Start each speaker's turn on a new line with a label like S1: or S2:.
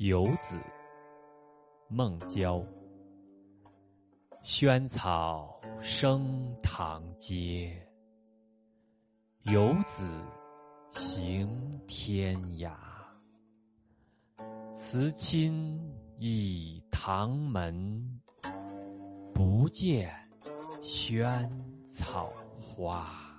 S1: 游子，孟郊。萱草生堂阶，游子行天涯。辞亲倚堂门，不见萱草花。